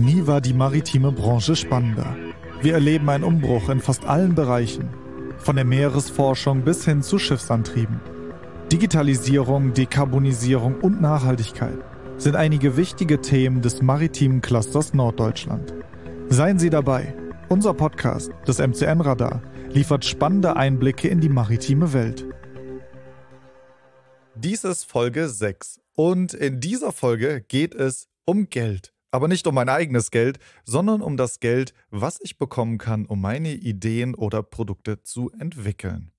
Nie war die maritime Branche spannender. Wir erleben einen Umbruch in fast allen Bereichen, von der Meeresforschung bis hin zu Schiffsantrieben. Digitalisierung, Dekarbonisierung und Nachhaltigkeit sind einige wichtige Themen des maritimen Clusters Norddeutschland. Seien Sie dabei. Unser Podcast, das MCN Radar, liefert spannende Einblicke in die maritime Welt. Dies ist Folge 6 und in dieser Folge geht es um Geld. Aber nicht um mein eigenes Geld, sondern um das Geld, was ich bekommen kann, um meine Ideen oder Produkte zu entwickeln.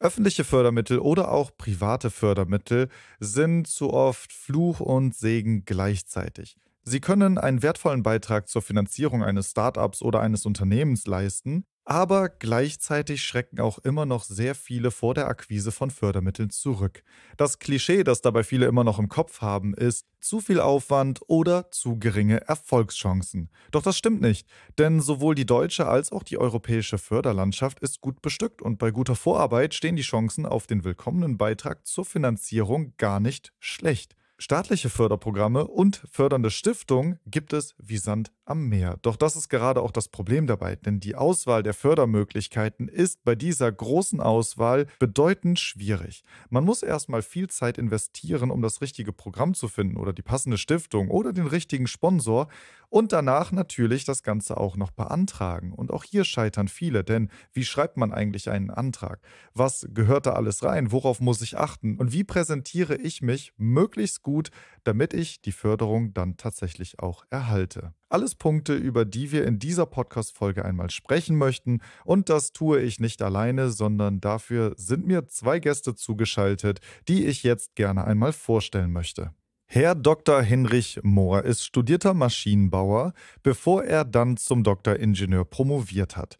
Öffentliche Fördermittel oder auch private Fördermittel sind zu oft Fluch und Segen gleichzeitig. Sie können einen wertvollen Beitrag zur Finanzierung eines Startups oder eines Unternehmens leisten, aber gleichzeitig schrecken auch immer noch sehr viele vor der Akquise von Fördermitteln zurück. Das Klischee, das dabei viele immer noch im Kopf haben, ist zu viel Aufwand oder zu geringe Erfolgschancen. Doch das stimmt nicht, denn sowohl die deutsche als auch die europäische Förderlandschaft ist gut bestückt und bei guter Vorarbeit stehen die Chancen auf den willkommenen Beitrag zur Finanzierung gar nicht schlecht. Staatliche Förderprogramme und fördernde Stiftungen gibt es wie Sand am Meer. Doch das ist gerade auch das Problem dabei, denn die Auswahl der Fördermöglichkeiten ist bei dieser großen Auswahl bedeutend schwierig. Man muss erstmal viel Zeit investieren, um das richtige Programm zu finden oder die passende Stiftung oder den richtigen Sponsor und danach natürlich das Ganze auch noch beantragen. Und auch hier scheitern viele, denn wie schreibt man eigentlich einen Antrag? Was gehört da alles rein? Worauf muss ich achten? Und wie präsentiere ich mich möglichst gut, damit ich die Förderung dann tatsächlich auch erhalte? Alles Punkte, über die wir in dieser Podcast-Folge einmal sprechen möchten. Und das tue ich nicht alleine, sondern dafür sind mir zwei Gäste zugeschaltet, die ich jetzt gerne einmal vorstellen möchte. Herr Dr. Hinrich Mohr ist studierter Maschinenbauer, bevor er dann zum Doktoringenieur promoviert hat.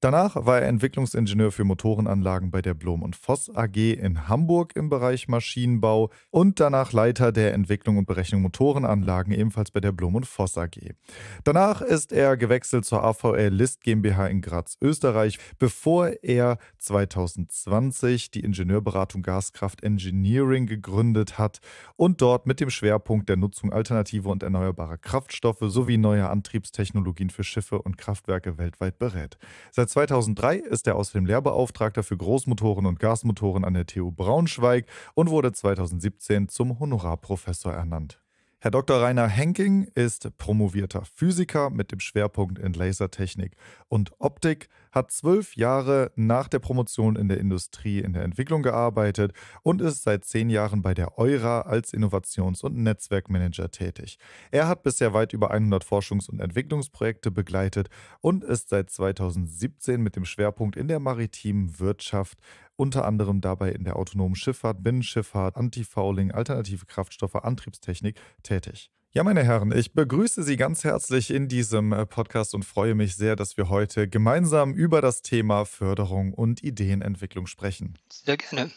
Danach war er Entwicklungsingenieur für Motorenanlagen bei der Blom und Voss AG in Hamburg im Bereich Maschinenbau und danach Leiter der Entwicklung und Berechnung Motorenanlagen ebenfalls bei der Blom und Voss AG. Danach ist er gewechselt zur AVL List GmbH in Graz, Österreich, bevor er 2020 die Ingenieurberatung Gaskraft Engineering gegründet hat und dort mit dem Schwerpunkt der Nutzung alternativer und erneuerbarer Kraftstoffe sowie neuer Antriebstechnologien für Schiffe und Kraftwerke weltweit berät. Seit Seit 2003 ist er außerdem Lehrbeauftragter für Großmotoren und Gasmotoren an der TU Braunschweig und wurde 2017 zum Honorarprofessor ernannt. Herr Dr. Rainer Henking ist promovierter Physiker mit dem Schwerpunkt in Lasertechnik und Optik, hat zwölf Jahre nach der Promotion in der Industrie in der Entwicklung gearbeitet und ist seit zehn Jahren bei der Eura als Innovations- und Netzwerkmanager tätig. Er hat bisher weit über 100 Forschungs- und Entwicklungsprojekte begleitet und ist seit 2017 mit dem Schwerpunkt in der maritimen Wirtschaft unter anderem dabei in der autonomen Schifffahrt, Binnenschifffahrt, Antifouling, alternative Kraftstoffe, Antriebstechnik tätig. Ja, meine Herren, ich begrüße Sie ganz herzlich in diesem äh, Podcast und freue mich sehr, dass wir heute gemeinsam über das Thema Förderung und Ideenentwicklung sprechen. Sehr gerne.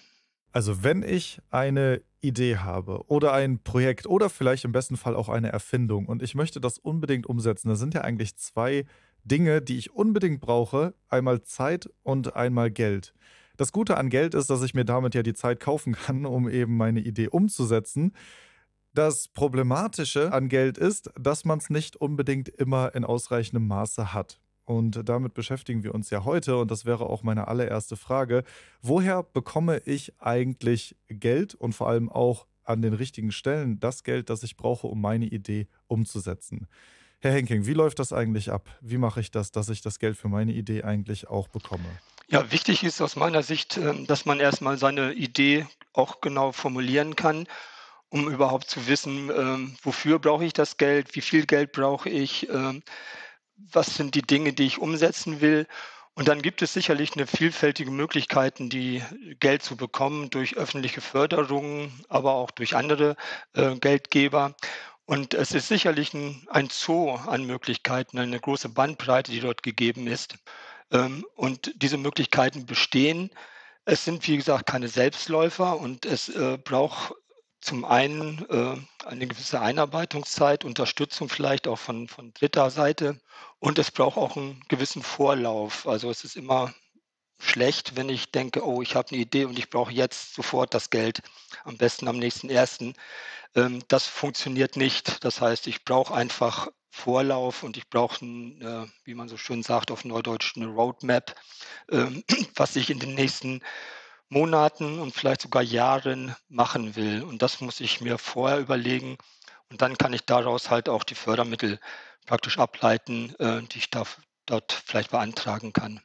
Also wenn ich eine Idee habe oder ein Projekt oder vielleicht im besten Fall auch eine Erfindung und ich möchte das unbedingt umsetzen, da sind ja eigentlich zwei Dinge, die ich unbedingt brauche. Einmal Zeit und einmal Geld. Das Gute an Geld ist, dass ich mir damit ja die Zeit kaufen kann, um eben meine Idee umzusetzen. Das Problematische an Geld ist, dass man es nicht unbedingt immer in ausreichendem Maße hat. Und damit beschäftigen wir uns ja heute. Und das wäre auch meine allererste Frage. Woher bekomme ich eigentlich Geld und vor allem auch an den richtigen Stellen das Geld, das ich brauche, um meine Idee umzusetzen? Herr Henking, wie läuft das eigentlich ab? Wie mache ich das, dass ich das Geld für meine Idee eigentlich auch bekomme? Ja, wichtig ist aus meiner Sicht, ähm, dass man erstmal seine Idee auch genau formulieren kann, um überhaupt zu wissen, ähm, wofür brauche ich das Geld, wie viel Geld brauche ich, ähm, was sind die Dinge, die ich umsetzen will. Und dann gibt es sicherlich eine vielfältige Möglichkeiten, die Geld zu bekommen durch öffentliche Förderungen, aber auch durch andere äh, Geldgeber. Und es ist sicherlich ein, ein Zoo an Möglichkeiten, eine große Bandbreite, die dort gegeben ist. Ähm, und diese Möglichkeiten bestehen. Es sind, wie gesagt, keine Selbstläufer und es äh, braucht zum einen äh, eine gewisse Einarbeitungszeit, Unterstützung vielleicht auch von, von dritter Seite und es braucht auch einen gewissen Vorlauf. Also es ist immer schlecht, wenn ich denke, oh, ich habe eine Idee und ich brauche jetzt sofort das Geld, am besten am nächsten ersten. Ähm, das funktioniert nicht. Das heißt, ich brauche einfach Vorlauf und ich brauche, äh, wie man so schön sagt, auf Neudeutsch eine Roadmap, ähm, was ich in den nächsten Monaten und vielleicht sogar Jahren machen will. Und das muss ich mir vorher überlegen. Und dann kann ich daraus halt auch die Fördermittel praktisch ableiten, äh, die ich da, dort vielleicht beantragen kann.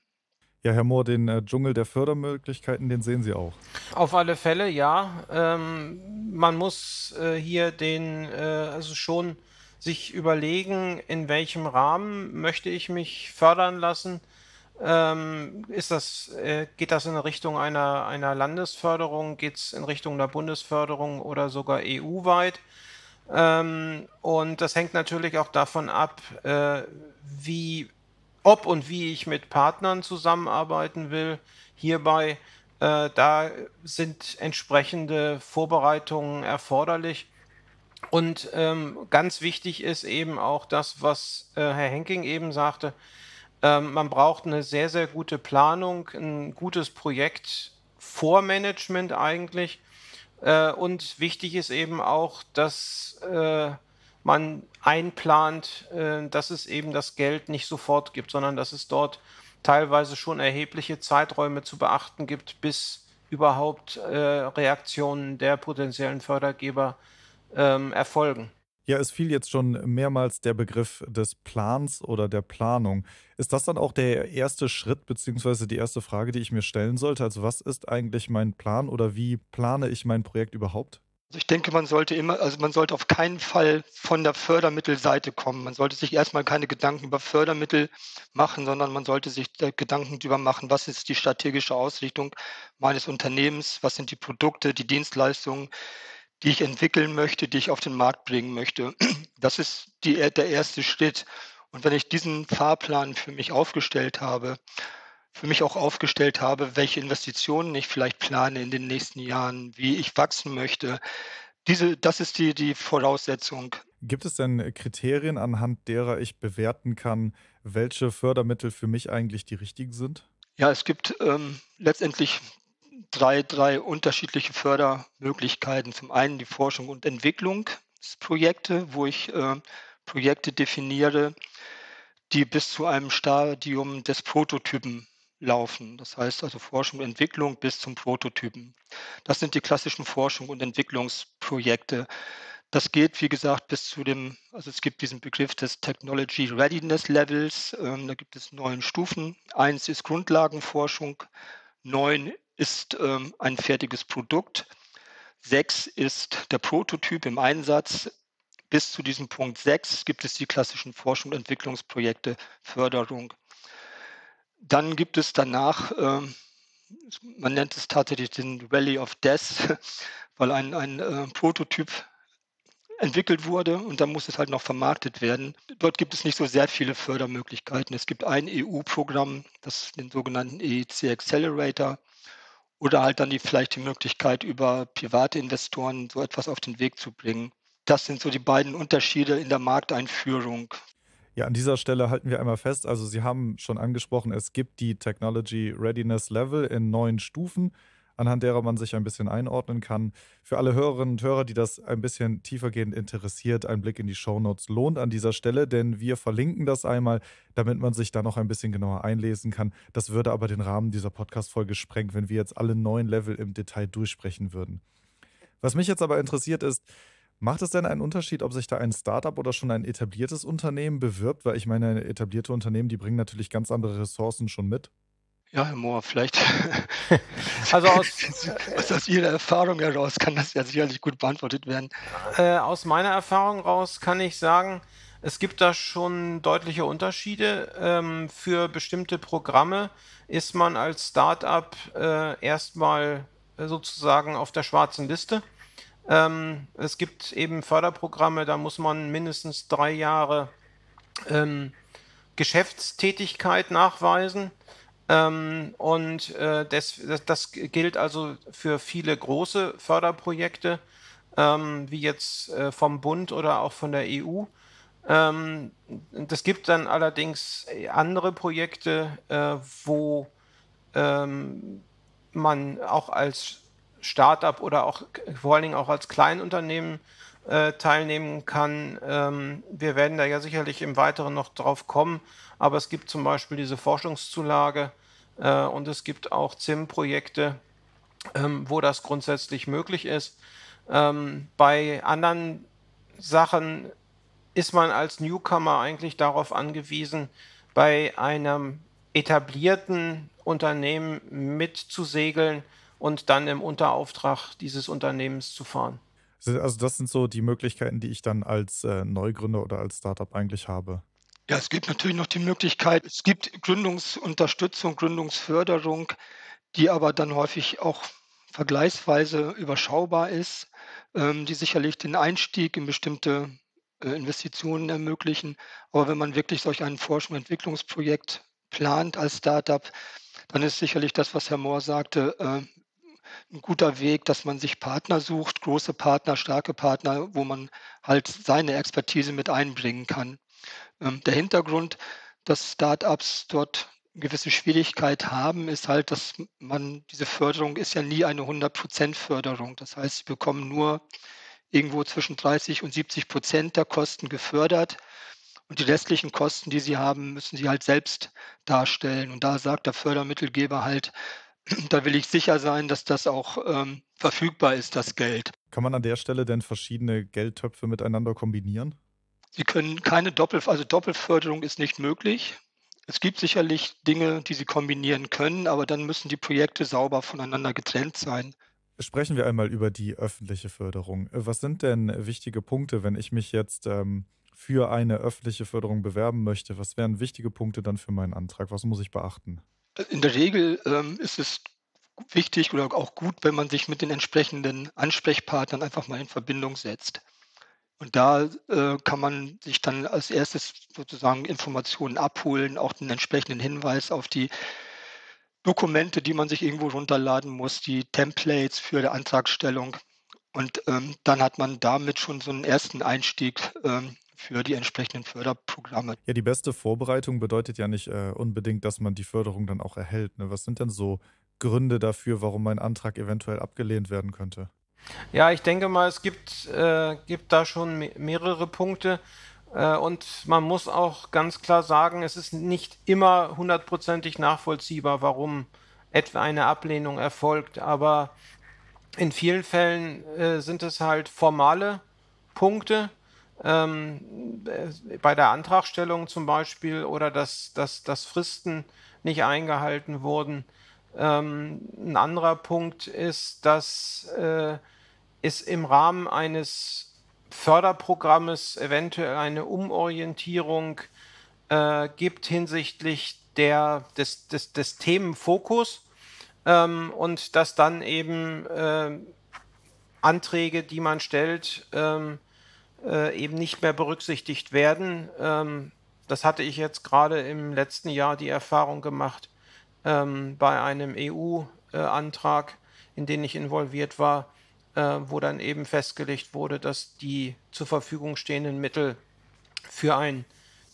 Ja, Herr Mohr, den äh, Dschungel der Fördermöglichkeiten, den sehen Sie auch. Auf alle Fälle, ja. Ähm, man muss äh, hier den, äh, also schon sich überlegen, in welchem Rahmen möchte ich mich fördern lassen. Ähm, ist das, äh, geht das in Richtung einer, einer Landesförderung? Geht es in Richtung der Bundesförderung oder sogar EU-weit? Ähm, und das hängt natürlich auch davon ab, äh, wie, ob und wie ich mit Partnern zusammenarbeiten will. Hierbei, äh, da sind entsprechende Vorbereitungen erforderlich. Und ähm, ganz wichtig ist eben auch das, was äh, Herr Henking eben sagte. Ähm, man braucht eine sehr, sehr gute Planung, ein gutes Projekt, Vormanagement eigentlich. Äh, und wichtig ist eben auch, dass äh, man einplant, äh, dass es eben das Geld nicht sofort gibt, sondern dass es dort teilweise schon erhebliche Zeiträume zu beachten gibt, bis überhaupt Reaktionen der potenziellen Fördergeber ähm, erfolgen. Ja, es fiel jetzt schon mehrmals der Begriff des Plans oder der Planung. Ist das dann auch der erste Schritt beziehungsweise die erste Frage, die ich mir stellen sollte? Also was ist eigentlich mein Plan oder wie plane ich mein Projekt überhaupt? Also ich denke, man sollte immer, also man sollte auf keinen Fall von der Fördermittelseite kommen. Man sollte sich erstmal keine Gedanken über Fördermittel machen, sondern man sollte sich Gedanken darüber machen, was ist die strategische Ausrichtung meines Unternehmens, was sind die Produkte, die Dienstleistungen, die ich entwickeln möchte, die ich auf den Markt bringen möchte. Das ist die, der erste Schritt. Und wenn ich diesen Fahrplan für mich aufgestellt habe, für mich auch aufgestellt habe, welche Investitionen ich vielleicht plane in den nächsten Jahren, wie ich wachsen möchte, diese, das ist die, die Voraussetzung. Gibt es denn Kriterien, anhand derer ich bewerten kann, welche Fördermittel für mich eigentlich die richtigen sind? Ja, es gibt ähm, letztendlich drei, drei unterschiedliche Fördermöglichkeiten. Zum einen die Forschung und Entwicklungsprojekte, wo ich äh, Projekte definiere, die bis zu einem Stadium des Prototypen laufen. Das heißt also Forschung und Entwicklung bis zum Prototypen. Das sind die klassischen Forschung und Entwicklungsprojekte. Das geht, wie gesagt, bis zu dem, also es gibt diesen Begriff des Technology Readiness Levels. Ähm, da gibt es neun Stufen. Eins ist Grundlagenforschung, neun ist ähm, ein fertiges Produkt. Sechs ist der Prototyp im Einsatz. Bis zu diesem Punkt sechs gibt es die klassischen Forschung und Entwicklungsprojekte, Förderung. Dann gibt es danach, ähm, man nennt es tatsächlich den Valley of Death, weil ein, ein äh, Prototyp entwickelt wurde und dann muss es halt noch vermarktet werden. Dort gibt es nicht so sehr viele Fördermöglichkeiten. Es gibt ein EU-Programm, das den sogenannten EEC Accelerator oder halt dann die, vielleicht die Möglichkeit, über private Investoren so etwas auf den Weg zu bringen. Das sind so die beiden Unterschiede in der Markteinführung. Ja, an dieser Stelle halten wir einmal fest, also Sie haben schon angesprochen, es gibt die Technology Readiness Level in neun Stufen anhand derer man sich ein bisschen einordnen kann. Für alle Hörerinnen und Hörer, die das ein bisschen tiefergehend interessiert, ein Blick in die Shownotes lohnt an dieser Stelle, denn wir verlinken das einmal, damit man sich da noch ein bisschen genauer einlesen kann. Das würde aber den Rahmen dieser Podcast-Folge sprengen, wenn wir jetzt alle neun Level im Detail durchsprechen würden. Was mich jetzt aber interessiert ist, Macht es denn einen Unterschied, ob sich da ein Startup oder schon ein etabliertes Unternehmen bewirbt? Weil ich meine, etablierte Unternehmen, die bringen natürlich ganz andere Ressourcen schon mit. Ja, Herr Mohr, vielleicht. also aus, aus Ihrer Erfahrung heraus kann das ja sicherlich gut beantwortet werden. Äh, aus meiner Erfahrung heraus kann ich sagen, es gibt da schon deutliche Unterschiede. Ähm, für bestimmte Programme ist man als Startup äh, erstmal sozusagen auf der schwarzen Liste. Ähm, es gibt eben Förderprogramme, da muss man mindestens drei Jahre ähm, Geschäftstätigkeit nachweisen. Ähm, und äh, das, das, das, gilt also für viele große Förderprojekte, ähm, wie jetzt äh, vom Bund oder auch von der EU. Ähm, das gibt dann allerdings andere Projekte, äh, wo ähm, man auch als Startup oder auch vor allen Dingen auch als Kleinunternehmen äh, teilnehmen kann. Ähm, wir werden da ja sicherlich im Weiteren noch drauf kommen, aber es gibt zum Beispiel diese Forschungszulage äh, und es gibt auch ZIM-Projekte, ähm, wo das grundsätzlich möglich ist. Ähm, bei anderen Sachen ist man als Newcomer eigentlich darauf angewiesen, bei einem etablierten Unternehmen mitzusegeln und dann im Unterauftrag dieses Unternehmens zu fahren. Also das sind so die Möglichkeiten, die ich dann als äh, Neugründer oder als Startup eigentlich habe. Ja, es gibt natürlich noch die Möglichkeit, es gibt Gründungsunterstützung, Gründungsförderung, die aber dann häufig auch vergleichsweise überschaubar ist, ähm, die sicherlich den Einstieg in bestimmte äh, Investitionen ermöglichen. Aber wenn man wirklich solch ein Forschung- und Entwicklungsprojekt plant als Startup, dann ist sicherlich das, was Herr Mohr sagte, äh, ein guter Weg, dass man sich Partner sucht, große Partner, starke Partner, wo man halt seine Expertise mit einbringen kann. Ähm, der Hintergrund, dass Startups dort gewisse Schwierigkeit haben, ist halt, dass man, diese Förderung ist ja nie eine 100% Förderung. Das heißt, sie bekommen nur irgendwo zwischen 30 und 70 Prozent der Kosten gefördert. Und die restlichen Kosten, die sie haben, müssen sie halt selbst darstellen. Und da sagt der Fördermittelgeber halt, da will ich sicher sein, dass das auch ähm, verfügbar ist, das Geld. Kann man an der Stelle denn verschiedene Geldtöpfe miteinander kombinieren? Sie können keine Doppel, also Doppelförderung ist nicht möglich. Es gibt sicherlich Dinge, die Sie kombinieren können, aber dann müssen die Projekte sauber voneinander getrennt sein. Sprechen wir einmal über die öffentliche Förderung. Was sind denn wichtige Punkte, wenn ich mich jetzt ähm, für eine öffentliche Förderung bewerben möchte? Was wären wichtige Punkte dann für meinen Antrag? Was muss ich beachten? In der Regel ähm, ist es wichtig oder auch gut, wenn man sich mit den entsprechenden Ansprechpartnern einfach mal in Verbindung setzt. Und da äh, kann man sich dann als erstes sozusagen Informationen abholen, auch den entsprechenden Hinweis auf die Dokumente, die man sich irgendwo runterladen muss, die Templates für die Antragstellung. Und ähm, dann hat man damit schon so einen ersten Einstieg ähm, für die entsprechenden Förderprogramme. Ja, die beste Vorbereitung bedeutet ja nicht äh, unbedingt, dass man die Förderung dann auch erhält. Ne? Was sind denn so Gründe dafür, warum mein Antrag eventuell abgelehnt werden könnte? Ja, ich denke mal, es gibt, äh, gibt da schon mehrere Punkte. Äh, und man muss auch ganz klar sagen, es ist nicht immer hundertprozentig nachvollziehbar, warum etwa eine Ablehnung erfolgt. Aber in vielen Fällen äh, sind es halt formale Punkte. Ähm, äh, bei der Antragstellung zum Beispiel oder dass, dass, dass Fristen nicht eingehalten wurden. Ähm, ein anderer Punkt ist, dass äh, es im Rahmen eines Förderprogrammes eventuell eine Umorientierung äh, gibt hinsichtlich der, des, des, des Themenfokus ähm, und dass dann eben äh, Anträge, die man stellt, ähm, äh, eben nicht mehr berücksichtigt werden. Ähm, das hatte ich jetzt gerade im letzten Jahr die Erfahrung gemacht ähm, bei einem EU-Antrag, in den ich involviert war, äh, wo dann eben festgelegt wurde, dass die zur Verfügung stehenden Mittel für ein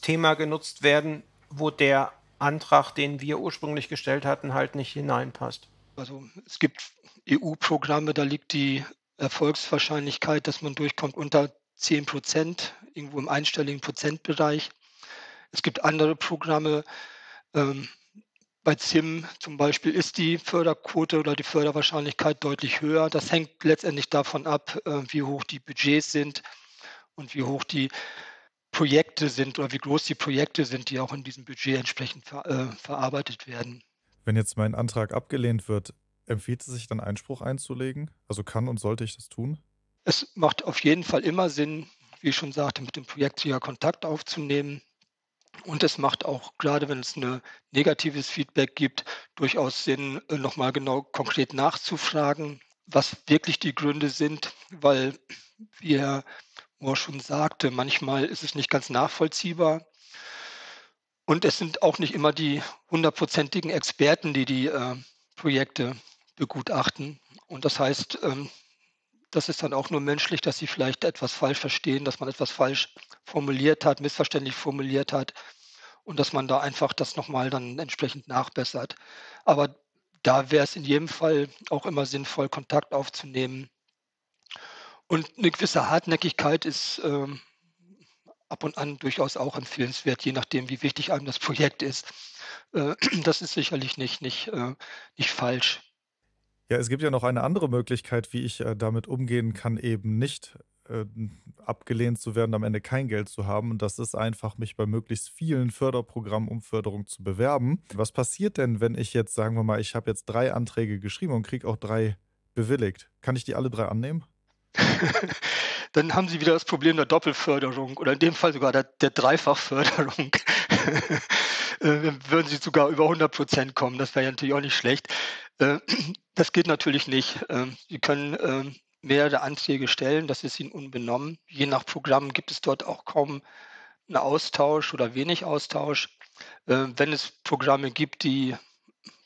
Thema genutzt werden, wo der Antrag, den wir ursprünglich gestellt hatten, halt nicht hineinpasst. Also es gibt EU-Programme, da liegt die Erfolgswahrscheinlichkeit, dass man durchkommt, unter 10 Prozent, irgendwo im einstelligen Prozentbereich. Es gibt andere Programme, ähm, bei ZIM zum Beispiel ist die Förderquote oder die Förderwahrscheinlichkeit deutlich höher. Das hängt letztendlich davon ab, äh, wie hoch die Budgets sind und wie hoch die Projekte sind oder wie groß die Projekte sind, die auch in diesem Budget entsprechend ver äh, verarbeitet werden. Wenn jetzt mein Antrag abgelehnt wird, empfiehlt es sich dann Einspruch einzulegen? Also kann und sollte ich das tun? Es macht auf jeden Fall immer Sinn, wie ich schon sagte, mit dem Projektträger Kontakt aufzunehmen und es macht auch, gerade wenn es ein negatives Feedback gibt, durchaus Sinn, äh, nochmal genau konkret nachzufragen, was wirklich die Gründe sind, weil, wie Herr Mohr schon sagte, manchmal ist es nicht ganz nachvollziehbar. Und es sind auch nicht immer die hundertprozentigen Experten, die die äh, Projekte begutachten. Und das heißt, ähm, das ist dann auch nur menschlich, dass sie vielleicht etwas falsch verstehen, dass man etwas falsch formuliert hat, missverständlich formuliert hat und dass man da einfach das nochmal dann entsprechend nachbessert. Aber da wäre es in jedem Fall auch immer sinnvoll, Kontakt aufzunehmen Und eine gewisse Hartnäckigkeit ist ähm, ab und an durchaus auch empfehlenswert, je nachdem, wie wichtig einem das Projekt ist. Äh, das ist sicherlich nicht, nicht, äh, nicht falsch. Ja, es gibt ja noch eine andere Möglichkeit, wie ich äh, damit umgehen kann, eben nicht äh, abgelehnt zu werden, am Ende kein Geld zu haben. Und das ist einfach, mich bei möglichst vielen Förderprogrammen um Förderung zu bewerben. Was passiert denn, wenn ich jetzt, sagen wir mal, ich habe jetzt drei Anträge geschrieben und kriege auch drei bewilligt? Kann ich die alle drei annehmen? Dann haben Sie wieder das Problem der Doppelförderung oder in dem Fall sogar der, der Dreifachförderung. Äh, würden Sie sogar über 100 Prozent kommen. Das wäre ja natürlich auch nicht schlecht. Äh, das geht natürlich nicht. Ähm, Sie können ähm, mehrere Anträge stellen, das ist Ihnen unbenommen. Je nach Programm gibt es dort auch kaum einen Austausch oder wenig Austausch. Ähm, wenn es Programme gibt, die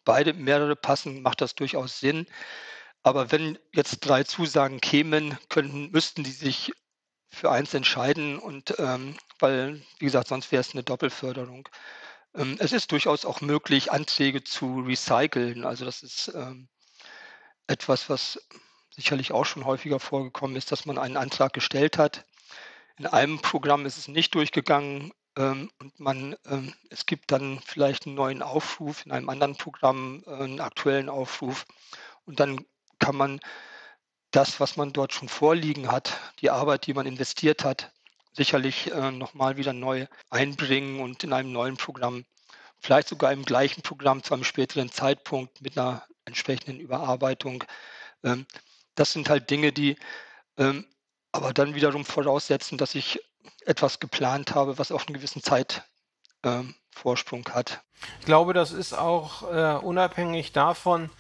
beide mehrere passen, macht das durchaus Sinn. Aber wenn jetzt drei Zusagen kämen, könnten, müssten die sich für eins entscheiden und ähm, weil, wie gesagt, sonst wäre es eine Doppelförderung. Ähm, es ist durchaus auch möglich, Anträge zu recyceln. Also das ist ähm, etwas, was sicherlich auch schon häufiger vorgekommen ist, dass man einen Antrag gestellt hat. In einem Programm ist es nicht durchgegangen ähm, und man, es gibt dann vielleicht einen neuen Aufruf, in einem anderen Programm äh, einen aktuellen Aufruf und dann kann man das, was man dort schon vorliegen hat, die Arbeit, die man investiert hat, sicherlich äh, nochmal wieder neu einbringen und in einem neuen Programm, vielleicht sogar im gleichen Programm zu einem späteren Zeitpunkt mit einer entsprechenden Überarbeitung. Ähm, das sind halt Dinge, die ähm, aber dann wiederum voraussetzen, dass ich etwas geplant habe, was auch einen gewissen Zeitvorsprung ähm, hat. Ich glaube, das ist auch äh, unabhängig davon,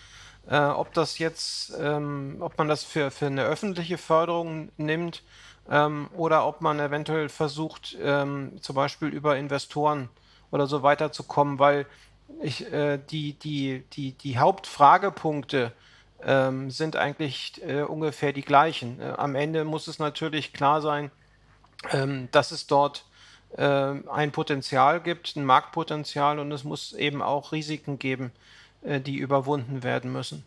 äh, ob das jetzt, ähm, ob man das für, für eine öffentliche Förderung nimmt ähm, oder ob man eventuell versucht, ähm, zum Beispiel über Investoren oder so weiterzukommen, weil ich, äh, die, die, die, die Hauptfragepunkte ähm, sind eigentlich äh, ungefähr die gleichen. Äh, am Ende muss es natürlich klar sein, ähm, dass es dort äh, ein Potenzial gibt, ein Marktpotenzial und es muss eben auch Risiken geben, äh, die überwunden werden müssen.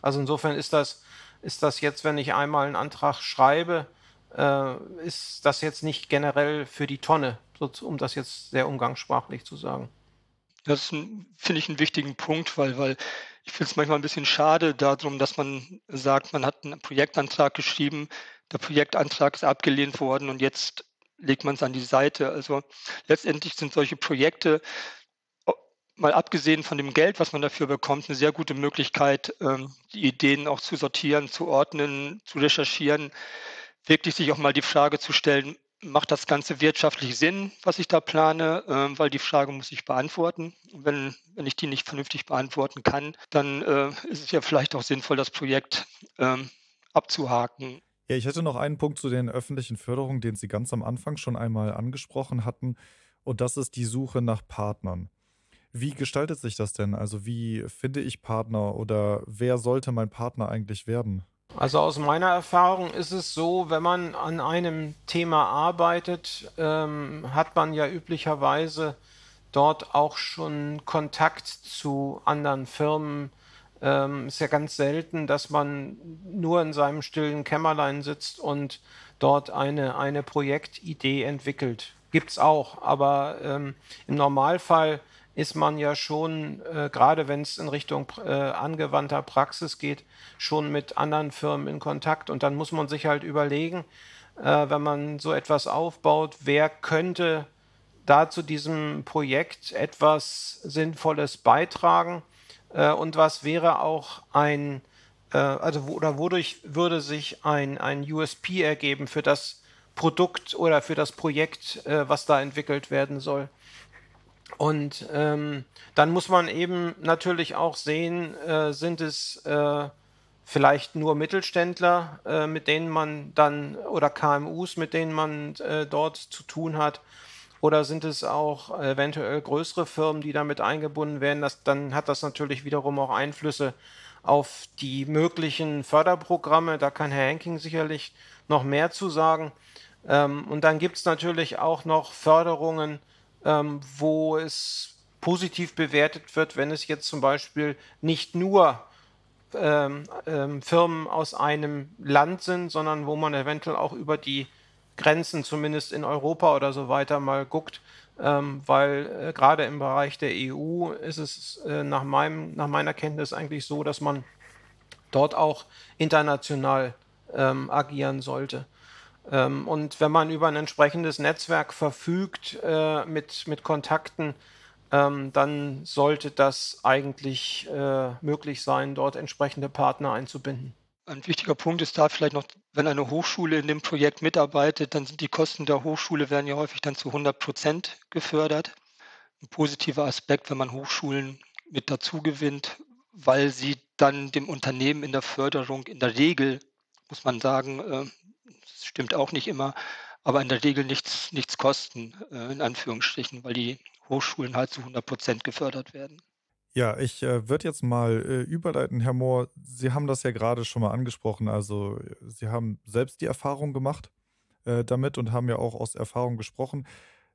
Also insofern ist das, ist das jetzt, wenn ich einmal einen Antrag schreibe, äh, ist das jetzt nicht generell für die Tonne, um das jetzt sehr umgangssprachlich zu sagen. Das finde ich einen wichtigen Punkt, weil, weil ich finde es manchmal ein bisschen schade darum, dass man sagt, man hat einen Projektantrag geschrieben, der Projektantrag ist abgelehnt worden und jetzt legt man es an die Seite. Also letztendlich sind solche Projekte, mal abgesehen von dem Geld, was man dafür bekommt, eine sehr gute Möglichkeit, ähm, die Ideen auch zu sortieren, zu ordnen, zu recherchieren, wirklich sich auch mal die Frage zu stellen, macht das Ganze wirtschaftlich Sinn, was ich da plane, äh, weil die Frage muss ich beantworten. wenn, wenn ich die nicht vernünftig beantworten kann, dann äh, ist es ja vielleicht auch sinnvoll, das Projekt ähm, abzuhaken. Ja, ich hätte noch einen Punkt zu den öffentlichen Förderungen, den Sie ganz am Anfang schon einmal angesprochen hatten. Und das ist die Suche nach Partnern. Wie gestaltet sich das denn? Also wie finde ich Partner oder wer sollte mein Partner eigentlich werden? Also aus meiner Erfahrung ist es so, wenn man an einem Thema arbeitet, ähm, hat man ja üblicherweise dort auch schon Kontakt zu anderen Firmen. Ähm, ist ja ganz selten, dass man nur in seinem stillen Kämmerlein sitzt und dort eine, eine Projektidee entwickelt. Gibt es auch, aber ähm, im Normalfall ist man ja schon, äh, gerade wenn es in Richtung äh, angewandter Praxis geht, schon mit anderen Firmen in Kontakt. Und dann muss man sich halt überlegen, äh, wenn man so etwas aufbaut, wer könnte da zu diesem Projekt etwas Sinnvolles beitragen äh, und was wäre auch ein, äh, also wo, oder wodurch würde sich ein, ein USP ergeben für das Produkt oder für das Projekt, äh, was da entwickelt werden soll. Und ähm, dann muss man eben natürlich auch sehen, äh, sind es äh, vielleicht nur Mittelständler, äh, mit denen man dann oder KMUs, mit denen man äh, dort zu tun hat, oder sind es auch eventuell größere Firmen, die damit eingebunden werden? Das, dann hat das natürlich wiederum auch Einflüsse auf die möglichen Förderprogramme. Da kann Herr Henking sicherlich noch mehr zu sagen. Ähm, und dann gibt es natürlich auch noch Förderungen, ähm, wo es positiv bewertet wird, wenn es jetzt zum Beispiel nicht nur ähm, ähm, Firmen aus einem Land sind, sondern wo man eventuell auch über die Grenzen, zumindest in Europa oder so weiter, mal guckt, ähm, weil äh, gerade im Bereich der EU ist es äh, nach, meinem, nach meiner Kenntnis eigentlich so, dass man dort auch international ähm, agieren sollte. Ähm, und wenn man über ein entsprechendes Netzwerk verfügt äh, mit, mit Kontakten, ähm, dann sollte das eigentlich äh, möglich sein, dort entsprechende Partner einzubinden. Ein wichtiger Punkt ist da vielleicht noch, wenn eine Hochschule in dem Projekt mitarbeitet, dann sind die Kosten der Hochschule werden ja häufig dann zu 100 Prozent gefördert. Ein positiver Aspekt, wenn man Hochschulen mit dazu gewinnt, weil sie dann dem Unternehmen in der Förderung in der Regel, muss man sagen, äh, das stimmt auch nicht immer, aber in der Regel nichts, nichts kosten, äh, in Anführungsstrichen, weil die Hochschulen halt zu 100 Prozent gefördert werden. Ja, ich äh, würde jetzt mal äh, überleiten, Herr Mohr. Sie haben das ja gerade schon mal angesprochen. Also, Sie haben selbst die Erfahrung gemacht äh, damit und haben ja auch aus Erfahrung gesprochen.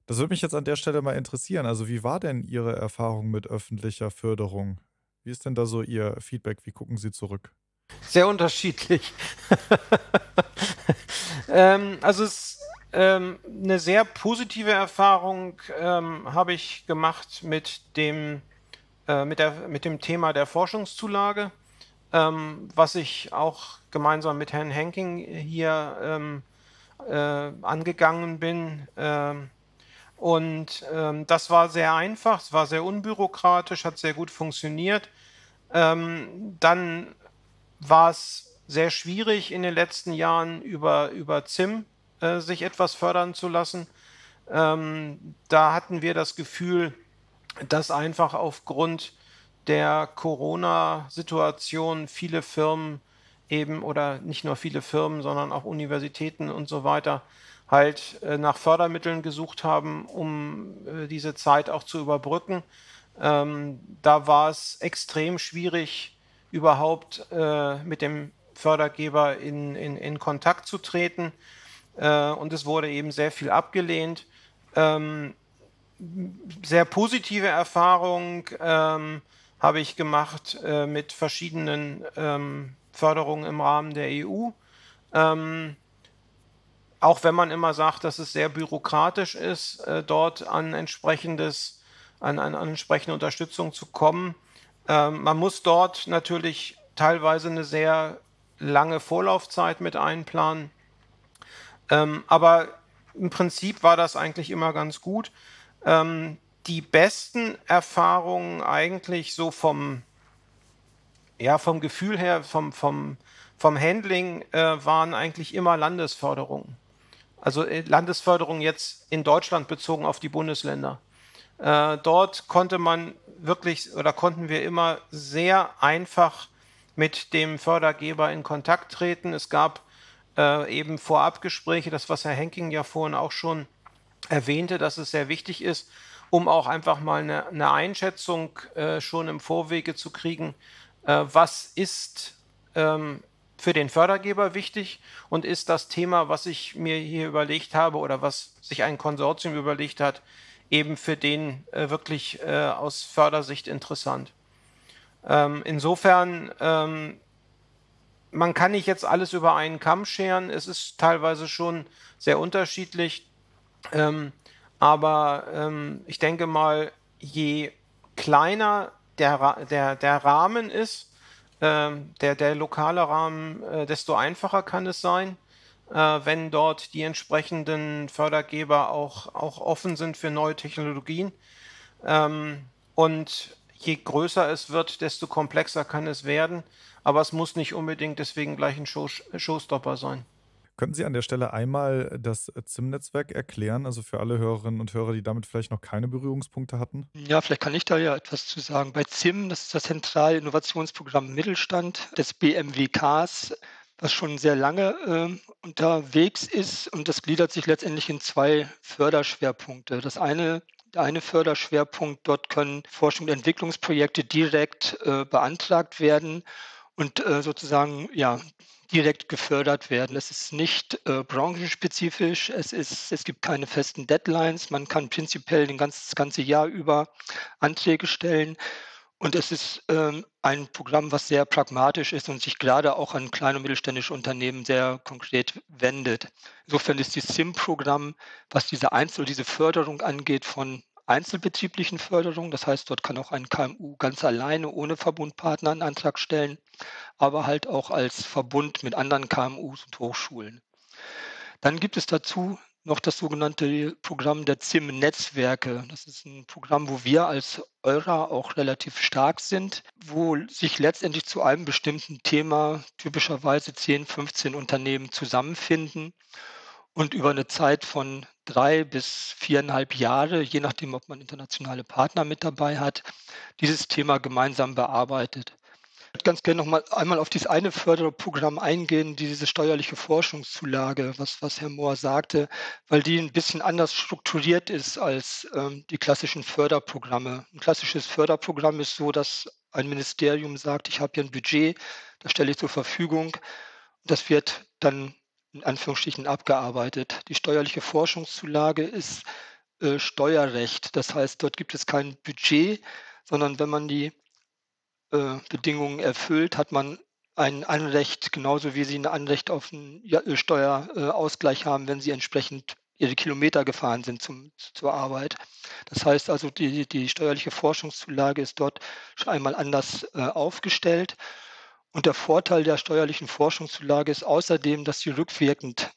Das würde mich jetzt an der Stelle mal interessieren. Also, wie war denn Ihre Erfahrung mit öffentlicher Förderung? Wie ist denn da so Ihr Feedback? Wie gucken Sie zurück? Sehr unterschiedlich. ähm, also, es ähm, eine sehr positive Erfahrung ähm, habe ich gemacht mit dem äh, mit, der, mit dem Thema der Forschungszulage, ähm, was ich auch gemeinsam mit Herrn Henking hier ähm, äh, angegangen bin. Ähm, und ähm, das war sehr einfach, es war sehr unbürokratisch, hat sehr gut funktioniert. Dann war es sehr schwierig in den letzten Jahren über, über ZIM äh, sich etwas fördern zu lassen. Ähm, da hatten wir das Gefühl, dass einfach aufgrund der Corona-Situation viele Firmen eben oder nicht nur viele Firmen, sondern auch Universitäten und so weiter halt äh, nach Fördermitteln gesucht haben, um äh, diese Zeit auch zu überbrücken. Ähm, da war es extrem schwierig, überhaupt äh, mit dem Fördergeber in, in, in Kontakt zu treten. Äh, und es wurde eben sehr viel abgelehnt. Ähm, sehr positive Erfahrung ähm, habe ich gemacht äh, mit verschiedenen ähm, Förderungen im Rahmen der EU. Ähm, auch wenn man immer sagt, dass es sehr bürokratisch ist, äh, dort an entsprechendes, an, an, an, entsprechende Unterstützung zu kommen. Ähm, man muss dort natürlich teilweise eine sehr lange Vorlaufzeit mit einplanen. Ähm, aber im Prinzip war das eigentlich immer ganz gut. Ähm, die besten Erfahrungen eigentlich so vom, ja, vom Gefühl her, vom, vom, vom Handling äh, waren eigentlich immer Landesförderungen. Also äh, Landesförderung jetzt in Deutschland bezogen auf die Bundesländer. Äh, dort konnte man wirklich oder konnten wir immer sehr einfach mit dem Fördergeber in Kontakt treten. Es gab äh, eben Vorabgespräche, das was Herr Henking ja vorhin auch schon erwähnte, dass es sehr wichtig ist, um auch einfach mal eine, eine Einschätzung äh, schon im Vorwege zu kriegen, äh, was ist ähm, für den Fördergeber wichtig und ist das Thema, was ich mir hier überlegt habe oder was sich ein Konsortium überlegt hat, eben für den äh, wirklich äh, aus Fördersicht interessant. Ähm, insofern, ähm, man kann nicht jetzt alles über einen Kamm scheren. Es ist teilweise schon sehr unterschiedlich. Ähm, aber ähm, ich denke mal, je kleiner der, der, der Rahmen ist, ähm, der, der lokale Rahmen, äh, desto einfacher kann es sein, äh, wenn dort die entsprechenden Fördergeber auch, auch offen sind für neue Technologien. Ähm, und je größer es wird, desto komplexer kann es werden. Aber es muss nicht unbedingt deswegen gleich ein Show, Showstopper sein. Könnten Sie an der Stelle einmal das ZIM-Netzwerk erklären, also für alle Hörerinnen und Hörer, die damit vielleicht noch keine Berührungspunkte hatten? Ja, vielleicht kann ich da ja etwas zu sagen. Bei ZIM, das ist das Zentrale Innovationsprogramm Mittelstand des BMWKs, was schon sehr lange äh, unterwegs ist und das gliedert sich letztendlich in zwei Förderschwerpunkte. Das eine eine Förderschwerpunkt, dort können Forschung und Entwicklungsprojekte direkt äh, beantragt werden und äh, sozusagen ja direkt gefördert werden. Es ist nicht äh, branchenspezifisch, es, ist, es gibt keine festen Deadlines, man kann prinzipiell den ganz, das ganze Jahr über Anträge stellen. Und es ist ähm, ein Programm, was sehr pragmatisch ist und sich gerade auch an kleine und mittelständische Unternehmen sehr konkret wendet. Insofern ist das SIM-Programm, was diese Einzel- diese Förderung angeht, von einzelbetrieblichen Förderung. Das heißt, dort kann auch ein KMU ganz alleine ohne Verbundpartner einen Antrag stellen, aber halt auch als Verbund mit anderen KMUs und Hochschulen. Dann gibt es dazu noch das sogenannte Programm der ZIM-Netzwerke. Das ist ein Programm, wo wir als Eura auch relativ stark sind, wo sich letztendlich zu einem bestimmten Thema typischerweise 10, 15 Unternehmen zusammenfinden und über eine Zeit von drei bis viereinhalb Jahre, je nachdem, ob man internationale Partner mit dabei hat, dieses Thema gemeinsam bearbeitet. Würde ganz gerne noch mal einmal auf dieses eine Förderprogramm eingehen, diese steuerliche Forschungszulage, was, was Herr Mohr sagte, weil die ein bisschen anders strukturiert ist als ähm, die klassischen Förderprogramme. Ein klassisches Förderprogramm ist so, dass ein Ministerium sagt, ich habe hier ein Budget, das stelle ich zur Verfügung. Das wird dann in Anführungsstrichen abgearbeitet. Die steuerliche Forschungszulage ist äh, Steuerrecht. Das heißt, dort gibt es kein Budget, sondern wenn man die äh, Bedingungen erfüllt, hat man ein Anrecht, genauso wie Sie ein Anrecht auf einen Steuerausgleich haben, wenn Sie entsprechend Ihre Kilometer gefahren sind zum, zur Arbeit. Das heißt also, die, die steuerliche Forschungszulage ist dort schon einmal anders äh, aufgestellt. Und der Vorteil der steuerlichen Forschungszulage ist außerdem, dass sie rückwirkend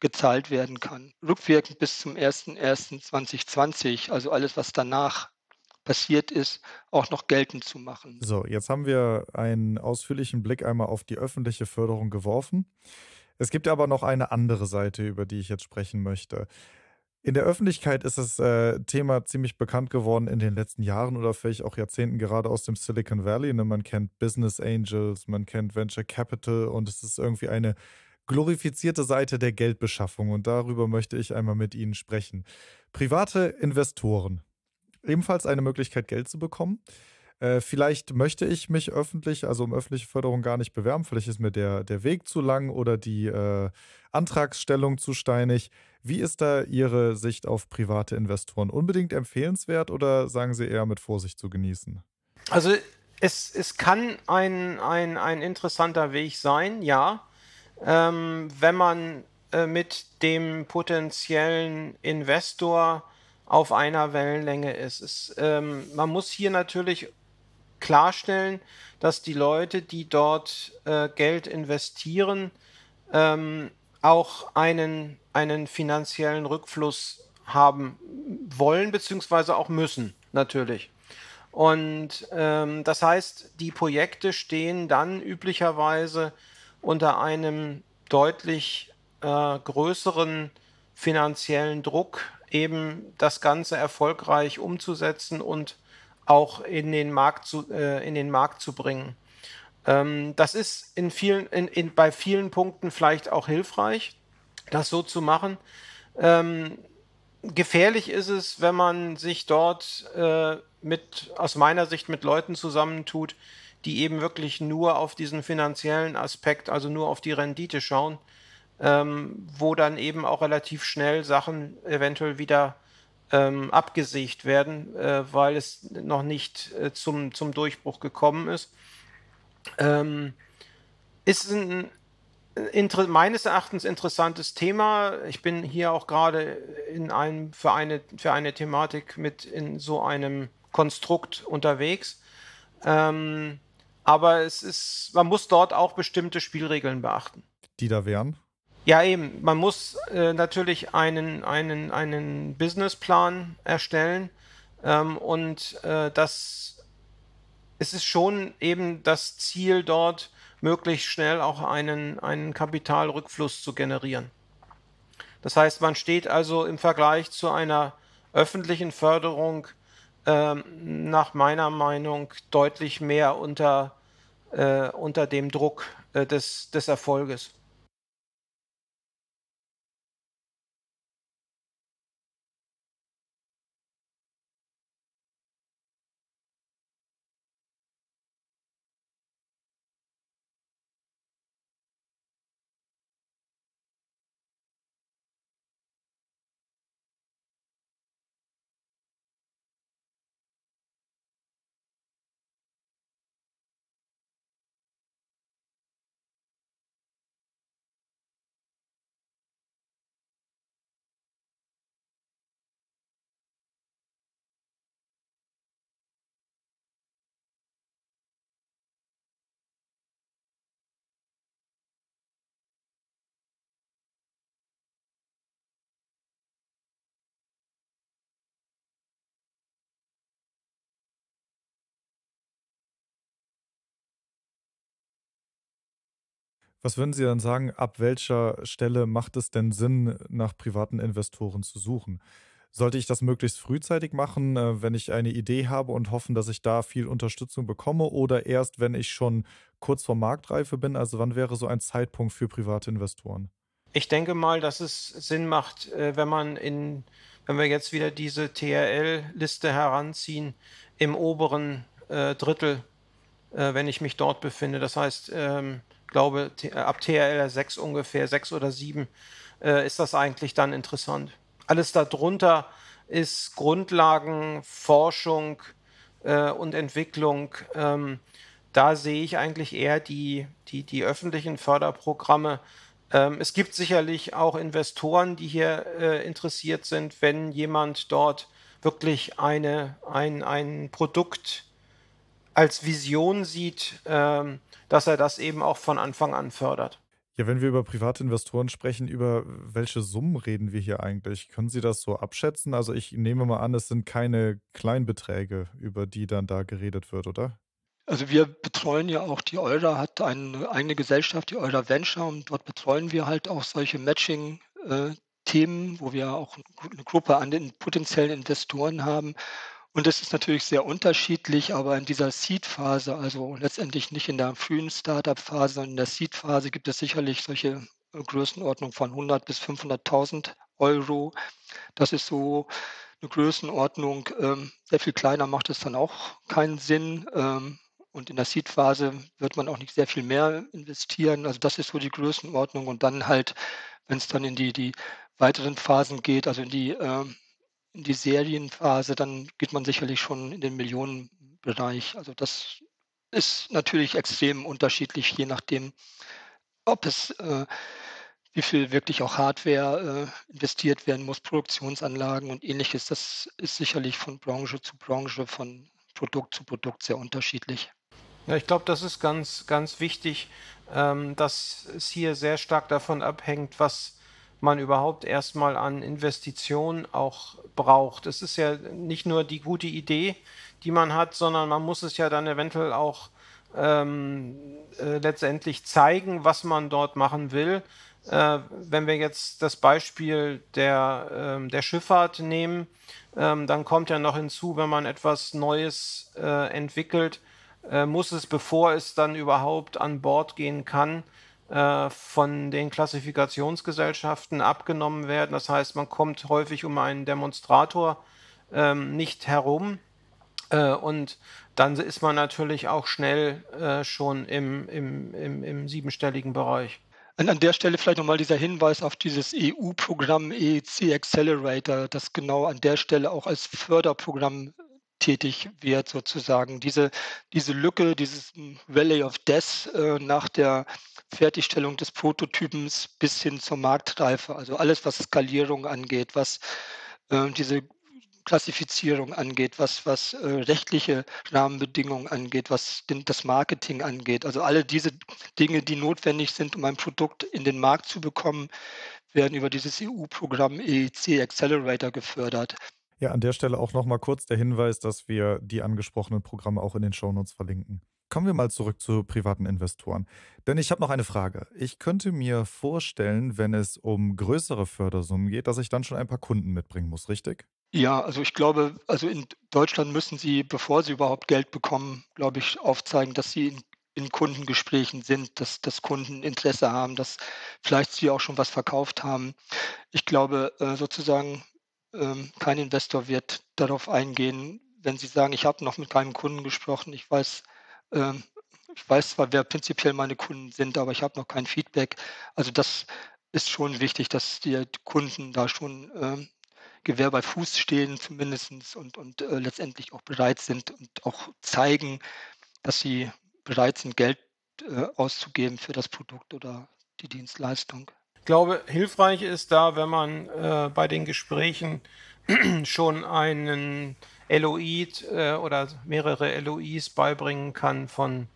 gezahlt werden kann. Rückwirkend bis zum 01.01.2020, also alles, was danach passiert ist, auch noch geltend zu machen. So, jetzt haben wir einen ausführlichen Blick einmal auf die öffentliche Förderung geworfen. Es gibt aber noch eine andere Seite, über die ich jetzt sprechen möchte. In der Öffentlichkeit ist das äh, Thema ziemlich bekannt geworden in den letzten Jahren oder vielleicht auch Jahrzehnten, gerade aus dem Silicon Valley. Ne? Man kennt Business Angels, man kennt Venture Capital und es ist irgendwie eine glorifizierte Seite der Geldbeschaffung und darüber möchte ich einmal mit Ihnen sprechen. Private Investoren. Ebenfalls eine Möglichkeit, Geld zu bekommen. Äh, vielleicht möchte ich mich öffentlich, also um öffentliche Förderung gar nicht bewerben. Vielleicht ist mir der, der Weg zu lang oder die äh, Antragsstellung zu steinig. Wie ist da Ihre Sicht auf private Investoren? Unbedingt empfehlenswert oder sagen Sie eher mit Vorsicht zu genießen? Also es, es kann ein, ein, ein interessanter Weg sein, ja. Ähm, wenn man äh, mit dem potenziellen Investor auf einer Wellenlänge ist. Es, ähm, man muss hier natürlich klarstellen, dass die Leute, die dort äh, Geld investieren, ähm, auch einen, einen finanziellen Rückfluss haben wollen, beziehungsweise auch müssen, natürlich. Und ähm, das heißt, die Projekte stehen dann üblicherweise unter einem deutlich äh, größeren finanziellen Druck, eben das Ganze erfolgreich umzusetzen und auch in den Markt zu, äh, in den Markt zu bringen. Ähm, das ist in vielen, in, in, bei vielen Punkten vielleicht auch hilfreich, das so zu machen. Ähm, gefährlich ist es, wenn man sich dort äh, mit, aus meiner Sicht mit Leuten zusammentut, die eben wirklich nur auf diesen finanziellen Aspekt, also nur auf die Rendite schauen, ähm, wo dann eben auch relativ schnell Sachen eventuell wieder ähm, abgesägt werden, äh, weil es noch nicht äh, zum, zum Durchbruch gekommen ist. Ähm, ist ein inter meines Erachtens interessantes Thema. Ich bin hier auch gerade in einem, für, eine, für eine Thematik mit in so einem Konstrukt unterwegs. Ähm, aber es ist, man muss dort auch bestimmte Spielregeln beachten. Die da wären? Ja, eben. Man muss äh, natürlich einen, einen, einen Businessplan erstellen ähm, und äh, das es ist schon eben das Ziel dort, möglichst schnell auch einen, einen Kapitalrückfluss zu generieren. Das heißt, man steht also im Vergleich zu einer öffentlichen Förderung äh, nach meiner Meinung deutlich mehr unter, äh, unter dem Druck äh, des, des Erfolges. Was würden Sie dann sagen, ab welcher Stelle macht es denn Sinn, nach privaten Investoren zu suchen? Sollte ich das möglichst frühzeitig machen, äh, wenn ich eine Idee habe und hoffen, dass ich da viel Unterstützung bekomme oder erst, wenn ich schon kurz vor Marktreife bin? Also wann wäre so ein Zeitpunkt für private Investoren? Ich denke mal, dass es Sinn macht, äh, wenn man in, wenn wir jetzt wieder diese TRL-Liste heranziehen, im oberen äh, Drittel, wenn ich mich dort befinde. Das heißt, ähm, glaube, ab TRL 6 ungefähr, 6 oder 7, äh, ist das eigentlich dann interessant. Alles darunter ist Grundlagenforschung äh, und Entwicklung. Ähm, da sehe ich eigentlich eher die, die, die öffentlichen Förderprogramme ähm, es gibt sicherlich auch Investoren, die hier äh, interessiert sind, wenn jemand dort wirklich eine, ein, ein Produkt als Vision sieht, ähm, dass er das eben auch von Anfang an fördert. Ja, wenn wir über private Investoren sprechen, über welche Summen reden wir hier eigentlich? Können Sie das so abschätzen? Also ich nehme mal an, es sind keine Kleinbeträge, über die dann da geredet wird, oder? Also wir betreuen ja auch, die Eura hat eine eigene Gesellschaft, die Eura Venture, und dort betreuen wir halt auch solche Matching-Themen, wo wir auch eine Gruppe an den potenziellen Investoren haben. Und das ist natürlich sehr unterschiedlich, aber in dieser Seed-Phase, also letztendlich nicht in der frühen Startup-Phase, sondern in der Seed-Phase gibt es sicherlich solche äh, Größenordnung von 100 bis 500.000 Euro. Das ist so eine Größenordnung. Ähm, sehr viel kleiner macht es dann auch keinen Sinn. Ähm, und in der Seed-Phase wird man auch nicht sehr viel mehr investieren. Also das ist so die Größenordnung. Und dann halt, wenn es dann in die, die weiteren Phasen geht, also in die, äh, in die Serienphase, dann geht man sicherlich schon in den Millionenbereich. Also das ist natürlich extrem unterschiedlich, je nachdem, ob es, äh, wie viel wirklich auch Hardware äh, investiert werden muss, Produktionsanlagen und ähnliches. Das ist sicherlich von Branche zu Branche, von Produkt zu Produkt sehr unterschiedlich. Ja, ich glaube, das ist ganz, ganz wichtig, ähm, dass es hier sehr stark davon abhängt, was man überhaupt erstmal an Investitionen auch braucht. Es ist ja nicht nur die gute Idee, die man hat, sondern man muss es ja dann eventuell auch ähm, äh, letztendlich zeigen, was man dort machen will. Äh, wenn wir jetzt das Beispiel der, äh, der Schifffahrt nehmen, ähm, dann kommt ja noch hinzu, wenn man etwas Neues äh, entwickelt, äh, muss es, bevor es dann überhaupt an Bord gehen kann, von den Klassifikationsgesellschaften abgenommen werden. Das heißt, man kommt häufig um einen Demonstrator ähm, nicht herum. Äh, und dann ist man natürlich auch schnell äh, schon im, im, im, im siebenstelligen Bereich. An, an der Stelle vielleicht nochmal dieser Hinweis auf dieses EU-Programm EEC Accelerator, das genau an der Stelle auch als Förderprogramm tätig wird, sozusagen. Diese, diese Lücke, dieses Valley of Death äh, nach der Fertigstellung des Prototypens bis hin zur Marktreife, also alles, was Skalierung angeht, was äh, diese Klassifizierung angeht, was, was äh, rechtliche Rahmenbedingungen angeht, was den, das Marketing angeht. Also alle diese Dinge, die notwendig sind, um ein Produkt in den Markt zu bekommen, werden über dieses EU-Programm EEC Accelerator gefördert. Ja, an der Stelle auch nochmal kurz der Hinweis, dass wir die angesprochenen Programme auch in den Shownotes verlinken. Kommen wir mal zurück zu privaten Investoren. Denn ich habe noch eine Frage. Ich könnte mir vorstellen, wenn es um größere Fördersummen geht, dass ich dann schon ein paar Kunden mitbringen muss, richtig? Ja, also ich glaube, also in Deutschland müssen Sie, bevor Sie überhaupt Geld bekommen, glaube ich, aufzeigen, dass Sie in, in Kundengesprächen sind, dass, dass Kunden Interesse haben, dass vielleicht Sie auch schon was verkauft haben. Ich glaube, äh, sozusagen kein Investor wird darauf eingehen, wenn Sie sagen, ich habe noch mit keinem Kunden gesprochen, ich weiß, ähm, ich weiß zwar, wer prinzipiell meine Kunden sind, aber ich habe noch kein Feedback. Also das ist schon wichtig, dass die Kunden da schon ähm, Gewehr bei Fuß stehen zumindest und, und äh, letztendlich auch bereit sind und auch zeigen, dass sie bereit sind, Geld äh, auszugeben für das Produkt oder die Dienstleistung. Ich glaube, hilfreich ist da, wenn man äh, bei den Gesprächen schon einen LOI äh, oder mehrere LOIs beibringen kann von,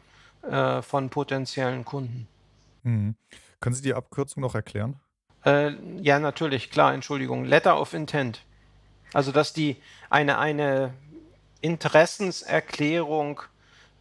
äh, von potenziellen Kunden. Mhm. Können Sie die Abkürzung noch erklären? Äh, ja, natürlich, klar, Entschuldigung. Letter of Intent. Also, dass die eine, eine Interessenserklärung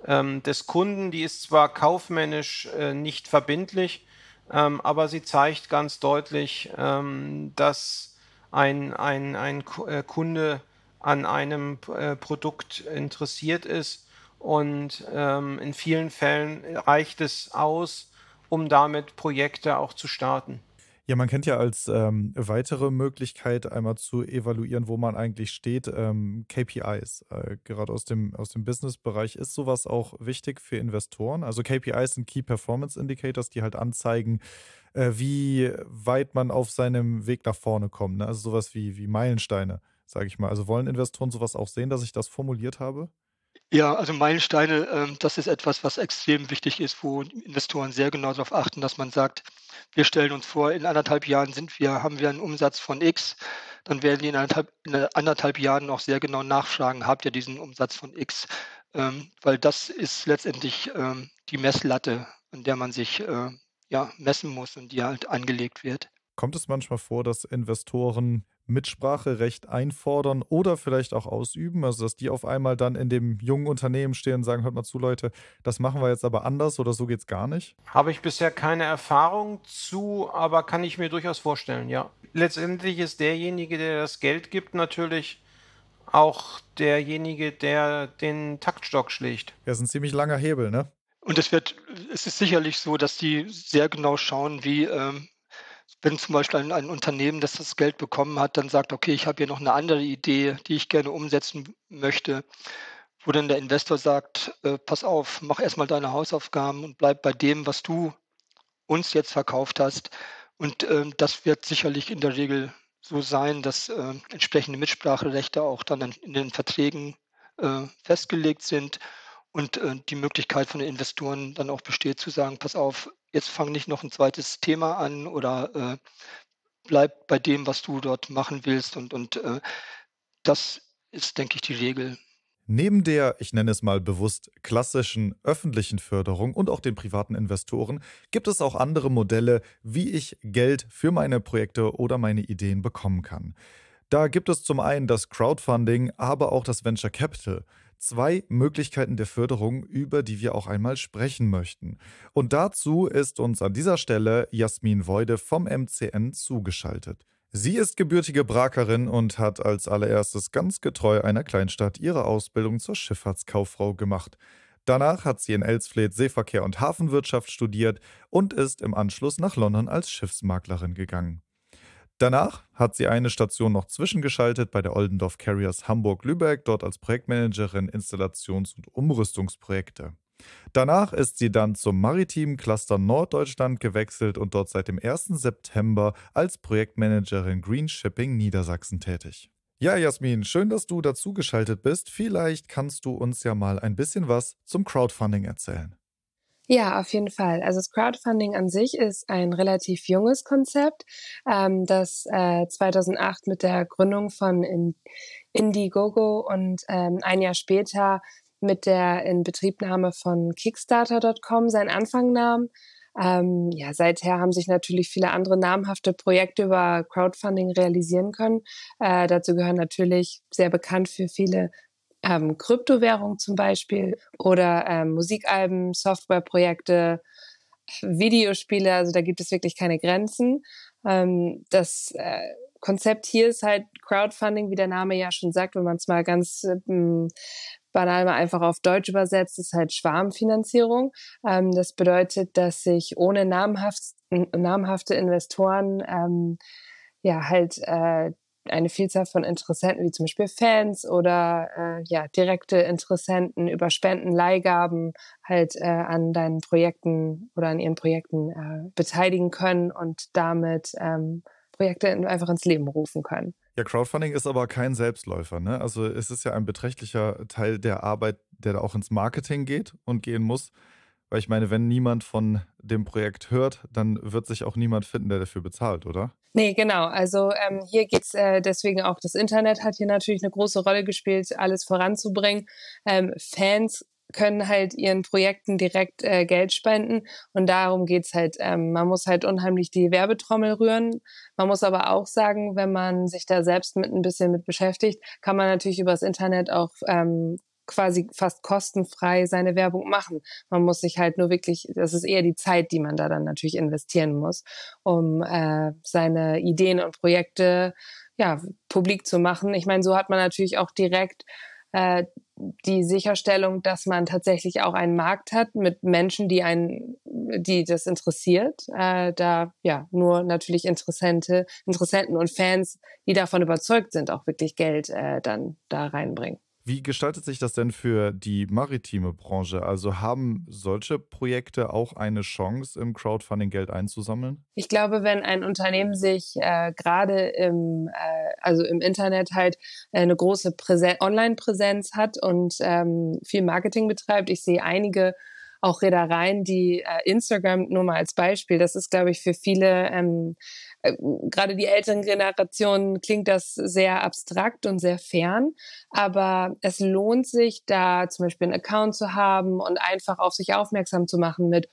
ähm, des Kunden, die ist zwar kaufmännisch äh, nicht verbindlich, Ähm, aber sie zeigt ganz deutlich, ähm, dass ein, ein, ein äh, Kunde an einem äh, Produkt interessiert ist und ähm, in vielen Fällen reicht es aus, um damit Projekte auch zu starten. Ja, man kennt ja als ähm, weitere Möglichkeit, einmal zu evaluieren, wo man eigentlich steht, ähm, KPIs. Äh, gerade aus dem, aus dem Business-Bereich ist sowas auch wichtig für Investoren. Also KPIs sind Key Performance Indicators, die halt anzeigen, äh, wie weit man auf seinem Weg nach vorne kommt. Ne? Also sowas wie, wie Meilensteine, sage ich mal. Also wollen Investoren sowas auch sehen, dass ich das formuliert habe? Ja, also Meilensteine, ähm, das ist etwas, was extrem wichtig ist, wo Investoren sehr genau darauf achten, dass man sagt, wir stellen uns vor, in anderthalb Jahren sind wir, haben wir einen Umsatz von X, dann werden die in anderthalb, in anderthalb Jahren auch sehr genau nachfragen, habt ihr diesen Umsatz von X? Ähm, weil das ist letztendlich ähm, die Messlatte, an der man sich äh, ja, messen muss und die halt angelegt wird. Kommt es manchmal vor, dass Investoren Mitspracherecht einfordern oder vielleicht auch ausüben. Also, dass die auf einmal dann in dem jungen Unternehmen stehen und sagen: Hört mal zu, Leute, das machen wir jetzt aber anders oder so geht es gar nicht? Habe ich bisher keine Erfahrung zu, aber kann ich mir durchaus vorstellen, ja. Letztendlich ist derjenige, der das Geld gibt, natürlich auch derjenige, der den Taktstock schlägt. Ja, ist ein ziemlich langer Hebel, ne? Und es wird, es ist sicherlich so, dass die sehr genau schauen, wie ähm, wenn zum Beispiel ein, ein, Unternehmen, das das Geld bekommen hat, dann sagt, okay, ich habe hier noch eine andere Idee, die ich gerne umsetzen möchte, wo dann der Investor sagt, äh, pass auf, mach erstmal deine Hausaufgaben und bleib bei dem, was du uns jetzt verkauft hast. Und äh, das wird sicherlich in der Regel so sein, dass äh, entsprechende Mitspracherechte auch dann in den Verträgen äh, festgelegt sind und äh, die Möglichkeit von den Investoren dann auch besteht zu sagen, pass auf, jetzt fang nicht noch ein zweites Thema an oder äh, bleib bei dem, was du dort machen willst. Und, und äh, das ist, denke ich, die Regel. Neben der, ich nenne es mal bewusst, klassischen öffentlichen Förderung und auch den privaten Investoren gibt es auch andere Modelle, wie ich Geld für meine Projekte oder meine Ideen bekommen kann. Da gibt es zum einen das Crowdfunding, aber auch das Venture Capital zwei Möglichkeiten der Förderung, über die wir auch einmal sprechen möchten. Und dazu ist uns an dieser Stelle Jasmin Woide vom MCN zugeschaltet. Sie ist gebürtige Brakerin und hat als allererstes ganz getreu einer Kleinstadt ihre Ausbildung zur Schifffahrtskauffrau gemacht. Danach hat sie in Elsfleth Seeverkehr und Hafenwirtschaft studiert und ist im Anschluss nach London als Schiffsmaklerin gegangen. Danach hat sie eine Station noch zwischengeschaltet bei der Oldendorf Carriers Hamburg-Lübeck, dort als Projektmanagerin Installations- und Umrüstungsprojekte. Danach ist sie dann zum maritimen Cluster Norddeutschland gewechselt und dort seit dem 1. September als Projektmanagerin Green Shipping Niedersachsen tätig. Ja, Jasmin, schön, dass du dazugeschaltet bist. Vielleicht kannst du uns ja mal ein bisschen was zum Crowdfunding erzählen. Ja, auf jeden Fall. Also das Crowdfunding an sich ist ein relativ junges Konzept, ähm, das äh, 2008 mit der Gründung von Indiegogo und ähm, ein Jahr später mit der Inbetriebnahme von Kickstarter.com seinen Anfang nahm. Ähm, ja, seither haben sich natürlich viele andere namhafte Projekte über Crowdfunding realisieren können. Äh, dazu gehören natürlich sehr bekannt für viele ähm, Kryptowährung zum Beispiel oder ähm, Musikalben, Softwareprojekte, Videospiele. Also da gibt es wirklich keine Grenzen. Ähm, das äh, Konzept hier ist halt Crowdfunding, wie der Name ja schon sagt, wenn man es mal ganz ähm, banal mal einfach auf Deutsch übersetzt, ist halt Schwarmfinanzierung. Ähm, das bedeutet, dass sich ohne namhaft, namhafte Investoren ähm, ja halt äh, eine Vielzahl von Interessenten, wie zum Beispiel Fans oder äh, ja, direkte Interessenten über Spenden, Leihgaben halt äh, an deinen Projekten oder an ihren Projekten äh, beteiligen können und damit ähm, Projekte einfach ins Leben rufen können. Ja, Crowdfunding ist aber kein Selbstläufer. Ne? Also es ist ja ein beträchtlicher Teil der Arbeit, der da auch ins Marketing geht und gehen muss. Weil ich meine, wenn niemand von dem Projekt hört, dann wird sich auch niemand finden, der dafür bezahlt, oder? Nee, genau. Also ähm, hier geht's äh, deswegen auch, das Internet hat hier natürlich eine große Rolle gespielt, alles voranzubringen. Ähm, Fans können halt ihren Projekten direkt äh, Geld spenden und darum geht's halt. Ähm, man muss halt unheimlich die Werbetrommel rühren. Man muss aber auch sagen, wenn man sich da selbst mit ein bisschen mit beschäftigt, kann man natürlich übers Internet auch ähm, quasi fast kostenfrei seine Werbung machen. Man muss sich halt nur wirklich, das ist eher die Zeit, die man da dann natürlich investieren muss, um äh, seine Ideen und Projekte ja publik zu machen. Ich meine, so hat man natürlich auch direkt äh, die Sicherstellung, dass man tatsächlich auch einen Markt hat mit Menschen, die einen, die das interessiert. Äh, da ja nur natürlich Interessente, Interessenten und Fans, die davon überzeugt sind, auch wirklich Geld äh, dann da reinbringen. Wie gestaltet sich das denn für die maritime Branche? Also haben solche Projekte auch eine Chance, im Crowdfunding Geld einzusammeln? Ich glaube, wenn ein Unternehmen sich äh, gerade im, äh, also im Internet halt eine große Online-Präsenz hat und ähm, viel Marketing betreibt, ich sehe einige auch Reedereien, die äh, Instagram nur mal als Beispiel, das ist, glaube ich, für viele ähm, äh, gerade die älteren Generationen klingt das sehr abstrakt und sehr fern, aber es lohnt sich, da zum Beispiel einen Account zu haben und einfach auf sich aufmerksam zu machen mit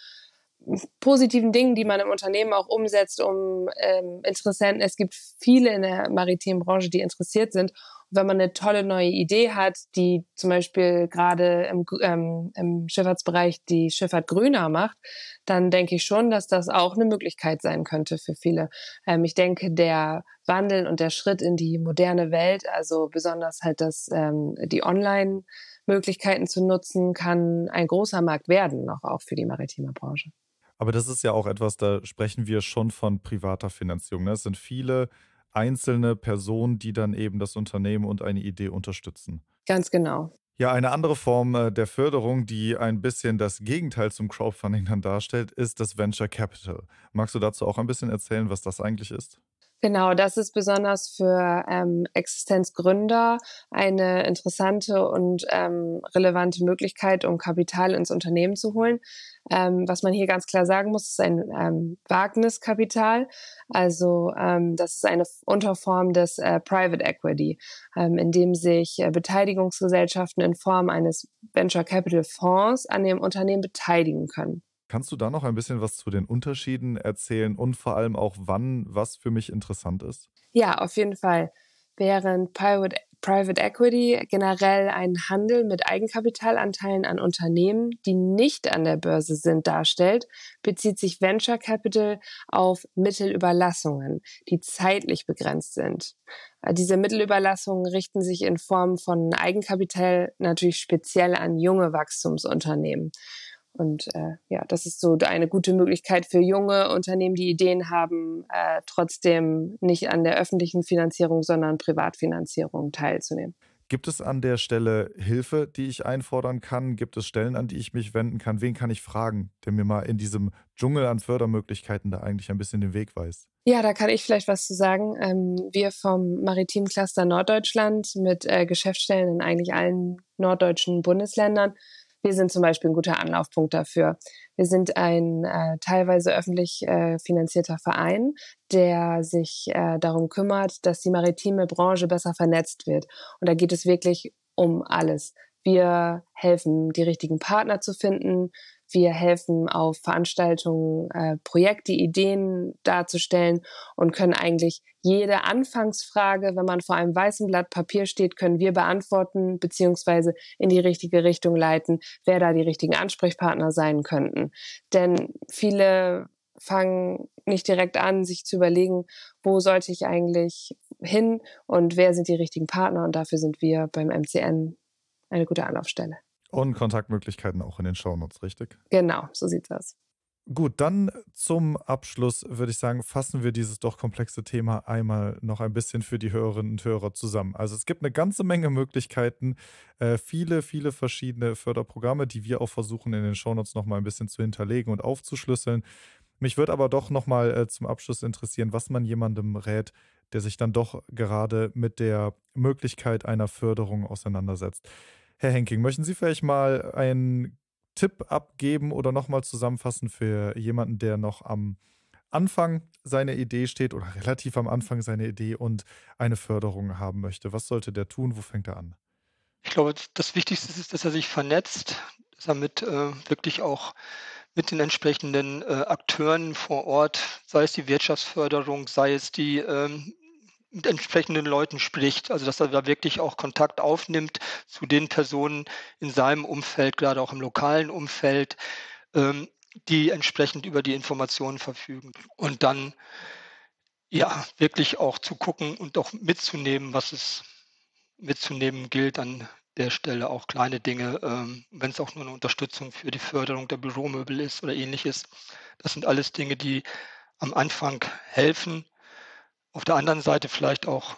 positiven Dingen, die man im Unternehmen auch umsetzt, um ähm, Interessenten. Es gibt viele in der maritimen Branche, die interessiert sind wenn man eine tolle neue Idee hat, die zum Beispiel gerade im, ähm, im Schifffahrtsbereich die Schifffahrt grüner macht, dann denke ich schon, dass das auch eine Möglichkeit sein könnte für viele. Ähm, ich denke, der Wandel und der Schritt in die moderne Welt, also besonders halt das, ähm, die Online- Möglichkeiten zu nutzen, kann ein großer Markt werden, noch auch für die maritime Branche. Aber das ist ja auch etwas, da sprechen wir schon von privater Finanzierung. Ne? Es sind viele einzelne Personen, die dann eben das Unternehmen und eine Idee unterstützen. Ganz genau. Ja, eine andere Form äh, der Förderung, die ein bisschen das Gegenteil zum Crowdfunding dann darstellt, ist das Venture Capital. Magst du dazu auch ein bisschen erzählen, was das eigentlich ist? Genau, das ist besonders für ähm, Existenzgründer eine interessante und ähm, relevante Möglichkeit, um Kapital ins Unternehmen zu holen. Ähm, was man hier ganz klar sagen muss, ist ein ähm, Wagniskapital. Also ähm, das ist eine Unterform des äh, Private Equity, ähm, in dem sich äh, Beteiligungsgesellschaften in Form eines Venture Capital Fonds an dem Unternehmen beteiligen können. Kannst du da noch ein bisschen was zu den Unterschieden erzählen und vor allem auch, wann was für mich interessant ist? Ja, auf jeden Fall. Während Private, Private Equity generell einen Handel mit Eigenkapitalanteilen an Unternehmen, die nicht an der Börse sind, darstellt, bezieht sich Venture Capital auf Mittelüberlassungen, die zeitlich begrenzt sind. Diese Mittelüberlassungen richten sich in Form von Eigenkapital natürlich speziell an junge Wachstumsunternehmen. Und äh, ja, das ist so eine gute Möglichkeit für junge Unternehmen, die Ideen haben, äh, trotzdem nicht an der öffentlichen Finanzierung, sondern Privatfinanzierung teilzunehmen. Gibt es an der Stelle Hilfe, die ich einfordern kann? Gibt es Stellen, an die ich mich wenden kann? Wen kann ich fragen, der mir mal in diesem Dschungel an Fördermöglichkeiten da eigentlich ein bisschen den Weg weist? Ja, da kann ich vielleicht was zu sagen. Ähm, wir vom Maritim Cluster Norddeutschland mit äh, Geschäftsstellen in eigentlich allen norddeutschen Bundesländern wir sind zum Beispiel ein guter Anlaufpunkt dafür. Wir sind ein äh, teilweise öffentlich äh, finanzierter Verein, der sich äh, darum kümmert, dass die maritime Branche besser vernetzt wird. Und da geht es wirklich um alles. Wir helfen, die richtigen Partner zu finden. Wir helfen auf Veranstaltungen, äh, Projekte, Ideen darzustellen und können eigentlich jede Anfangsfrage, wenn man vor einem weißen Blatt Papier steht, können wir beantworten beziehungsweise in die richtige Richtung leiten, wer da die richtigen Ansprechpartner sein könnten. Denn viele fangen nicht direkt an, sich zu überlegen, wo sollte ich eigentlich hin und wer sind die richtigen Partner. Und dafür sind wir beim MCN eine gute Anlaufstelle. Und Kontaktmöglichkeiten auch in den Shownotes, richtig? Genau, so sieht's aus. Gut, dann zum Abschluss würde ich sagen, fassen wir dieses doch komplexe Thema einmal noch ein bisschen für die Hörerinnen und Hörer zusammen. Also es gibt eine ganze Menge Möglichkeiten, äh, viele, viele verschiedene Förderprogramme, die wir auch versuchen in den Shownotes noch mal ein bisschen zu hinterlegen und aufzuschlüsseln. Mich würde aber doch noch mal äh, zum Abschluss interessieren, was man jemandem rät, der sich dann doch gerade mit der Möglichkeit einer Förderung auseinandersetzt. Herr Henking, möchten Sie vielleicht mal einen Tipp abgeben oder nochmal zusammenfassen für jemanden, der noch am Anfang seiner Idee steht oder relativ am Anfang seiner Idee und eine Förderung haben möchte? Was sollte der tun? Wo fängt er an? Ich glaube, das Wichtigste ist, dass er sich vernetzt, dass er mit äh, wirklich auch mit den entsprechenden äh, Akteuren vor Ort, sei es die Wirtschaftsförderung, sei es die ähm, mit entsprechenden Leuten spricht, also dass er da wirklich auch Kontakt aufnimmt zu den Personen in seinem Umfeld, gerade auch im lokalen Umfeld, ähm, die entsprechend über die Informationen verfügen. Und dann ja wirklich auch zu gucken und auch mitzunehmen, was es mitzunehmen gilt an der Stelle, auch kleine Dinge, ähm, wenn es auch nur eine Unterstützung für die Förderung der Büromöbel ist oder ähnliches. Das sind alles Dinge, die am Anfang helfen. Auf der anderen Seite vielleicht auch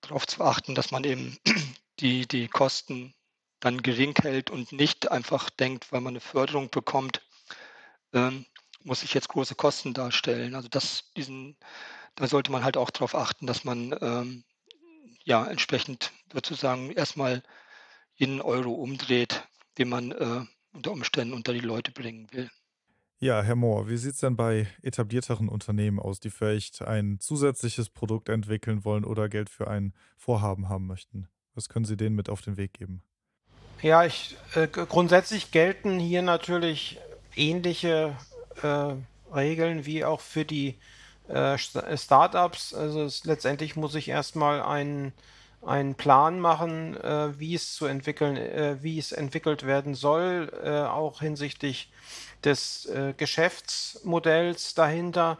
darauf zu achten, dass man eben die, die Kosten dann gering hält und nicht einfach denkt, weil man eine Förderung bekommt, ähm, muss ich jetzt große Kosten darstellen. Also das, diesen, da sollte man halt auch darauf achten, dass man ähm, ja entsprechend sozusagen erstmal jeden Euro umdreht, den man äh, unter Umständen unter die Leute bringen will. Ja, Herr Mohr, wie sieht es denn bei etablierteren Unternehmen aus, die vielleicht ein zusätzliches Produkt entwickeln wollen oder Geld für ein Vorhaben haben möchten? Was können Sie denen mit auf den Weg geben? Ja, ich, äh, grundsätzlich gelten hier natürlich ähnliche äh, Regeln wie auch für die äh, Startups. Also es, letztendlich muss ich erstmal einen, einen Plan machen, äh, wie es zu entwickeln, äh, wie es entwickelt werden soll, äh, auch hinsichtlich des äh, Geschäftsmodells dahinter.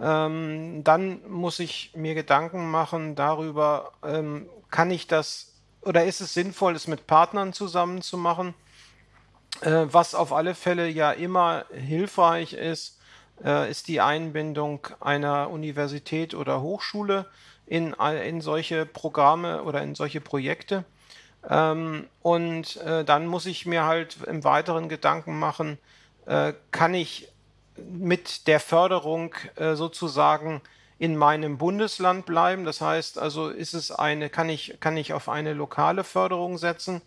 Ähm, dann muss ich mir Gedanken machen darüber, ähm, kann ich das oder ist es sinnvoll, es mit Partnern zusammen zu machen? Äh, was auf alle Fälle ja immer hilfreich ist, äh, ist die Einbindung einer Universität oder Hochschule in, in solche Programme oder in solche Projekte. Ähm, und äh, dann muss ich mir halt im weiteren Gedanken machen, kann ich mit der Förderung äh, sozusagen in meinem Bundesland bleiben. Das heißt also, ist es eine, kann ich, kann ich auf eine lokale Förderung setzen?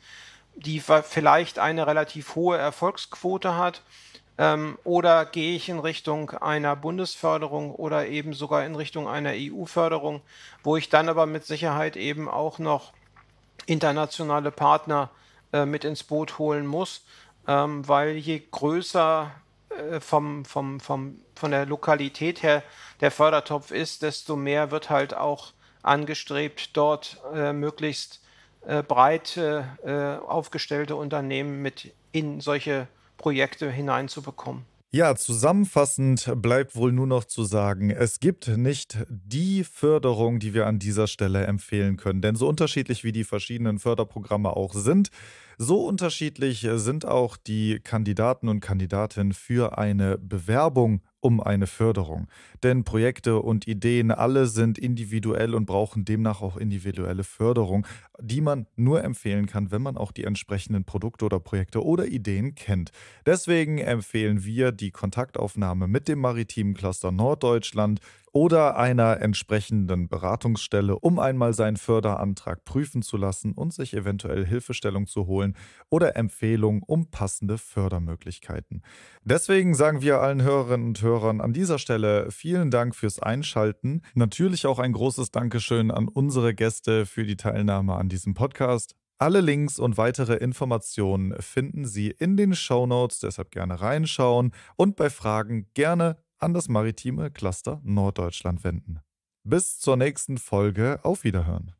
die vielleicht eine relativ hohe Erfolgsquote hat? Ähm, oder gehe ich in Richtung einer Bundesförderung oder eben sogar in Richtung einer EU-Förderung, wo ich dann aber mit Sicherheit eben auch noch internationale Partner äh, mit ins Boot holen muss, ähm, weil je größer äh, vom, vom, vom, von der Lokalität her der Fördertopf ist, desto mehr wird halt auch angestrebt, dort äh, möglichst äh, breit äh, aufgestellte Unternehmen mit in solche Projekte hineinzubekommen. Ja, zusammenfassend bleibt wohl nur noch zu sagen, es gibt nicht die Förderung, die wir an dieser Stelle empfehlen können. Denn so unterschiedlich wie die verschiedenen Förderprogramme auch sind, so unterschiedlich sind auch die Kandidaten und Kandidatinnen für eine Bewerbung um eine Förderung. Denn Projekte und Ideen alle sind individuell und brauchen demnach auch individuelle Förderung, die man nur empfehlen kann, wenn man auch die entsprechenden Produkte oder Projekte oder Ideen kennt. Deswegen empfehlen wir die Kontaktaufnahme mit dem Maritimen Cluster Norddeutschland oder einer entsprechenden Beratungsstelle, um einmal seinen Förderantrag prüfen zu lassen und sich eventuell Hilfestellung zu holen oder Empfehlungen um passende Fördermöglichkeiten. Deswegen sagen wir allen Hörerinnen und Hörern an dieser Stelle vielen Dank fürs Einschalten. Natürlich auch ein großes Dankeschön an unsere Gäste für die Teilnahme an diesem Podcast. Alle Links und weitere Informationen finden Sie in den Show Notes, deshalb gerne reinschauen und bei Fragen gerne an das maritime Cluster Norddeutschland wenden. Bis zur nächsten Folge. Auf Wiederhören.